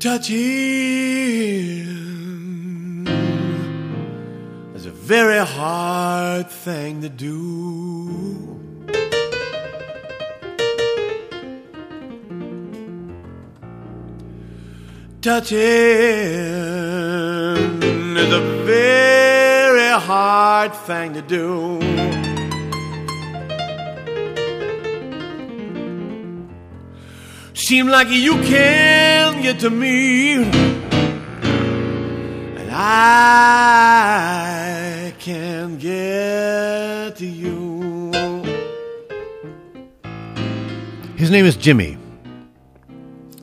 Touching is a very hard thing to do. Touching is a very hard thing to do. Seem like you can get to me, and I can get to you. His name is Jimmy,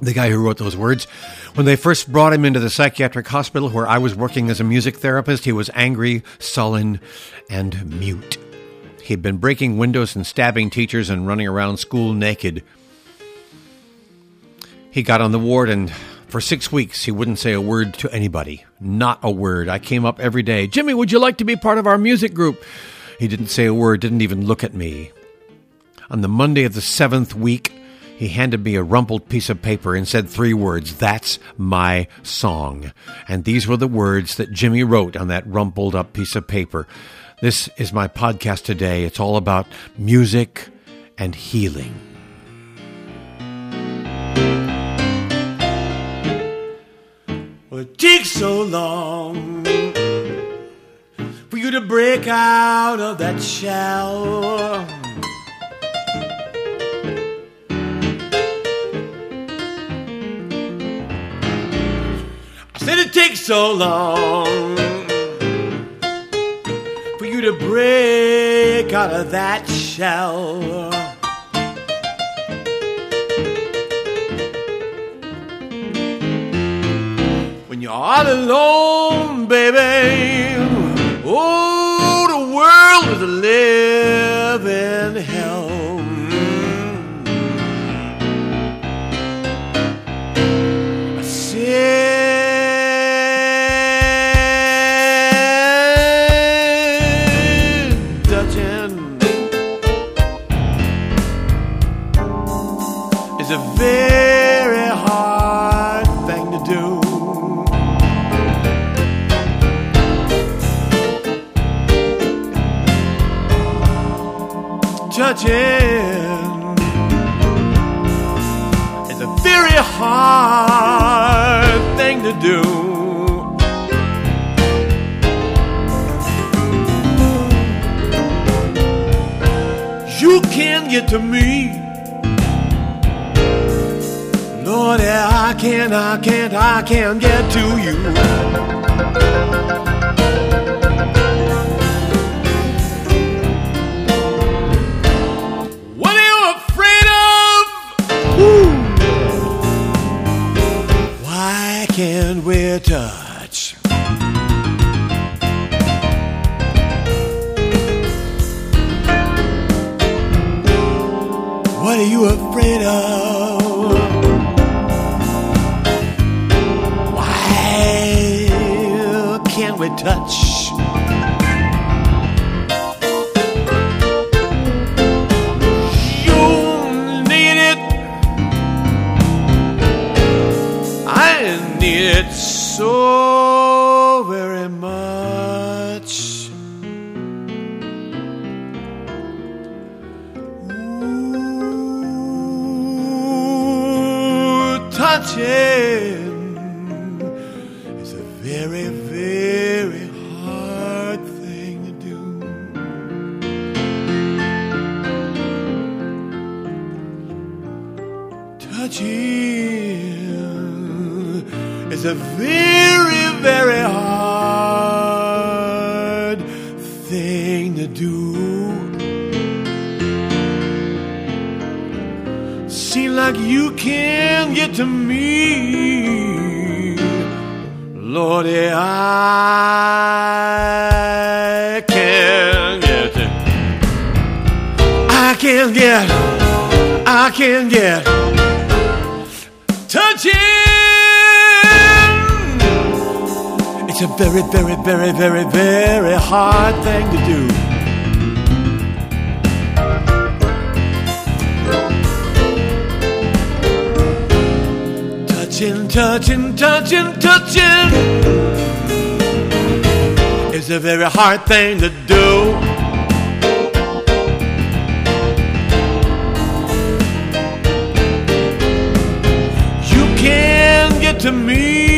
the guy who wrote those words. When they first brought him into the psychiatric hospital where I was working as a music therapist, he was angry, sullen, and mute. He'd been breaking windows and stabbing teachers and running around school naked. He got on the ward, and for six weeks, he wouldn't say a word to anybody. Not a word. I came up every day. Jimmy, would you like to be part of our music group? He didn't say a word, didn't even look at me. On the Monday of the seventh week, he handed me a rumpled piece of paper and said three words That's my song. And these were the words that Jimmy wrote on that rumpled up piece of paper. This is my podcast today. It's all about music and healing. It takes so long for you to break out of that shell. I said it takes so long for you to break out of that shell. You're all alone, baby. Oh, the world is a living Touching is a very hard thing to do. You can get to me. Lord, I can't, I can't, I can't get to you. Can't we touch? What are you afraid of? Why can't we touch? Need it so very much. Ooh, touching is a very, very hard thing to do. Touching is a very, very hard thing to do. Seem like you can get to me, Lordy, I can get to. I can get, I can get It's a very, very, very, very, very hard thing to do. Touching, touching, touching, touching is a very hard thing to do. You can get to me.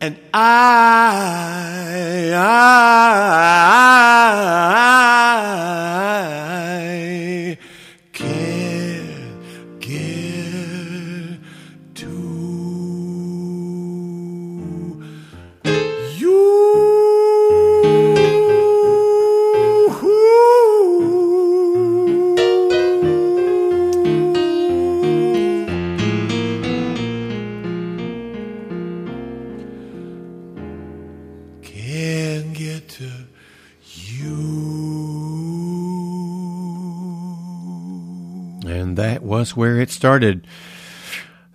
And I, I And that was where it started.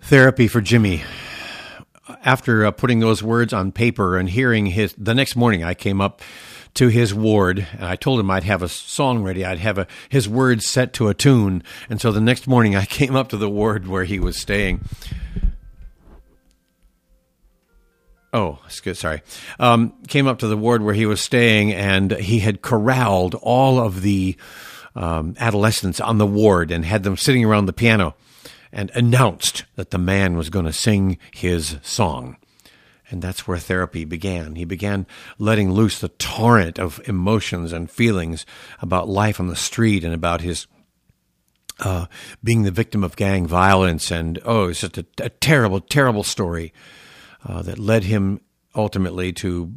Therapy for Jimmy. After uh, putting those words on paper and hearing his, the next morning I came up to his ward and I told him I'd have a song ready. I'd have a, his words set to a tune. And so the next morning I came up to the ward where he was staying. Oh, excuse, sorry. Um, came up to the ward where he was staying, and he had corralled all of the um, adolescents on the ward and had them sitting around the piano, and announced that the man was going to sing his song. And that's where therapy began. He began letting loose the torrent of emotions and feelings about life on the street and about his uh, being the victim of gang violence. And oh, it's just a, a terrible, terrible story uh, that led him ultimately to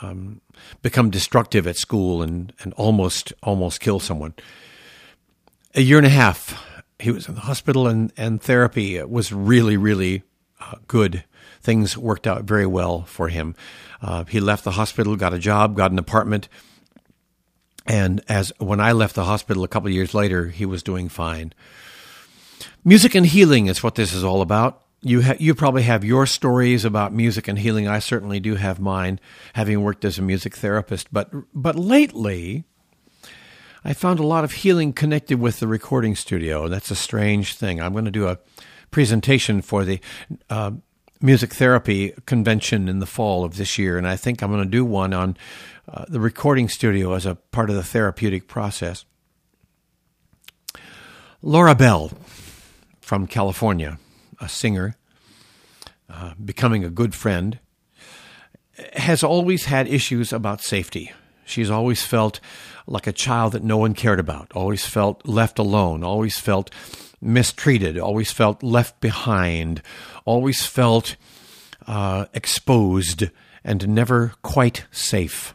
um, become destructive at school and, and almost almost kill someone. A year and a half, he was in the hospital, and, and therapy was really, really uh, good. Things worked out very well for him. Uh, he left the hospital, got a job, got an apartment, and as when I left the hospital a couple years later, he was doing fine. Music and healing is what this is all about you ha- you probably have your stories about music and healing. I certainly do have mine, having worked as a music therapist. But but lately, I found a lot of healing connected with the recording studio. That's a strange thing. I'm going to do a presentation for the uh, music therapy convention in the fall of this year, and I think I'm going to do one on uh, the recording studio as a part of the therapeutic process. Laura Bell from California a singer, uh, becoming a good friend, has always had issues about safety. She's always felt like a child that no one cared about, always felt left alone, always felt mistreated, always felt left behind, always felt uh, exposed and never quite safe.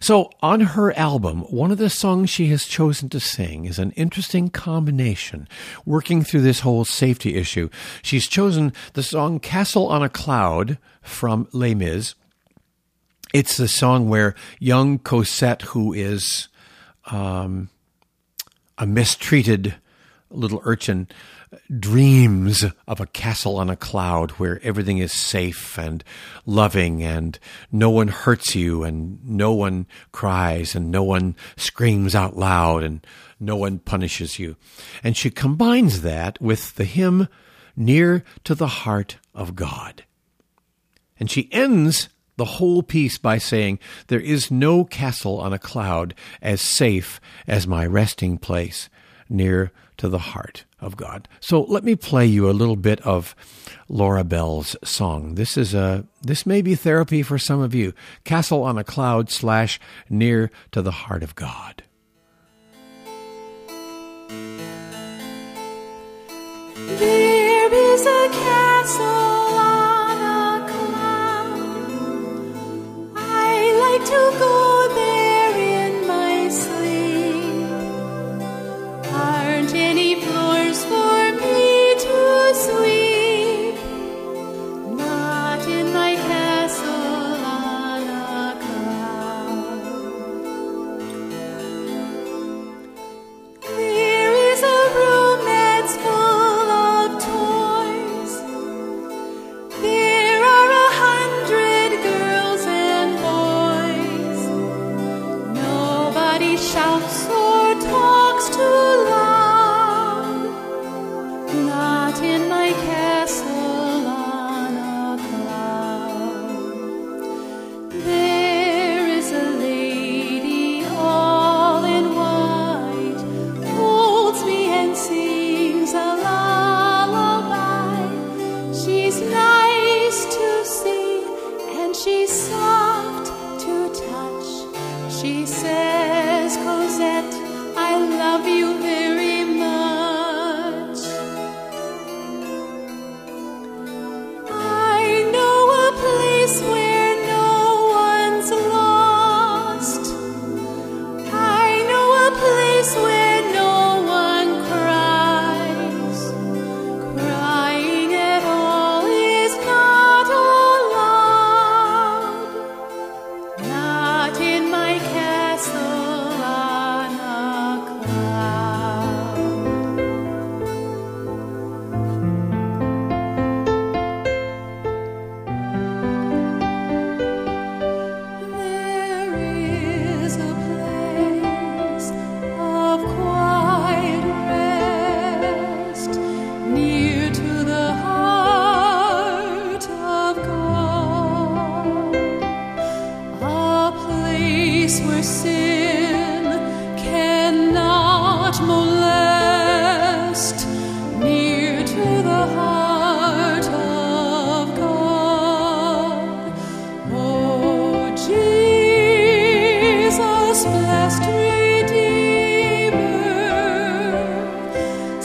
So, on her album, one of the songs she has chosen to sing is an interesting combination, working through this whole safety issue. She's chosen the song Castle on a Cloud from Les Mis. It's the song where young Cosette, who is um, a mistreated little urchin, dreams of a castle on a cloud where everything is safe and loving and no one hurts you and no one cries and no one screams out loud and no one punishes you. And she combines that with the hymn Near to the Heart of God. And she ends the whole piece by saying, There is no castle on a cloud as safe as my resting place near to the heart of God. So let me play you a little bit of Laura Bell's song. This is a this may be therapy for some of you. Castle on a cloud slash near to the heart of God. There is a castle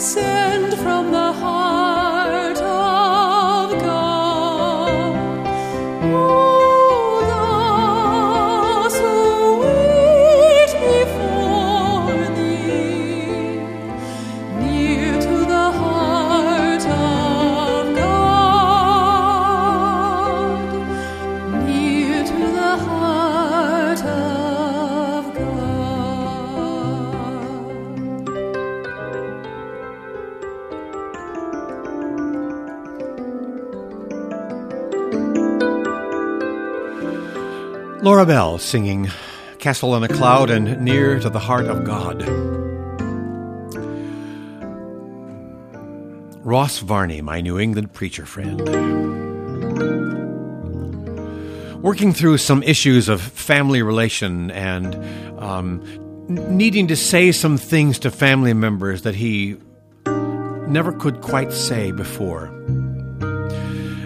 Redeemer, Laura Bell singing Castle on a Cloud and Near to the Heart of God. Ross Varney, my New England preacher friend. Working through some issues of family relation and um, needing to say some things to family members that he never could quite say before.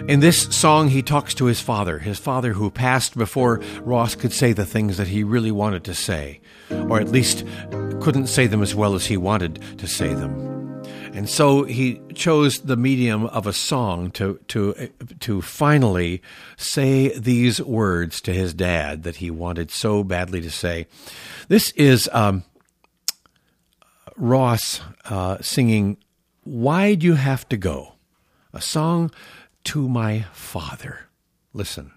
In this song, he talks to his father, his father who passed before Ross could say the things that he really wanted to say, or at least couldn't say them as well as he wanted to say them. And so he chose the medium of a song to to to finally say these words to his dad that he wanted so badly to say. This is um, Ross uh, singing "Why'd You Have to Go," a song to my father. Listen.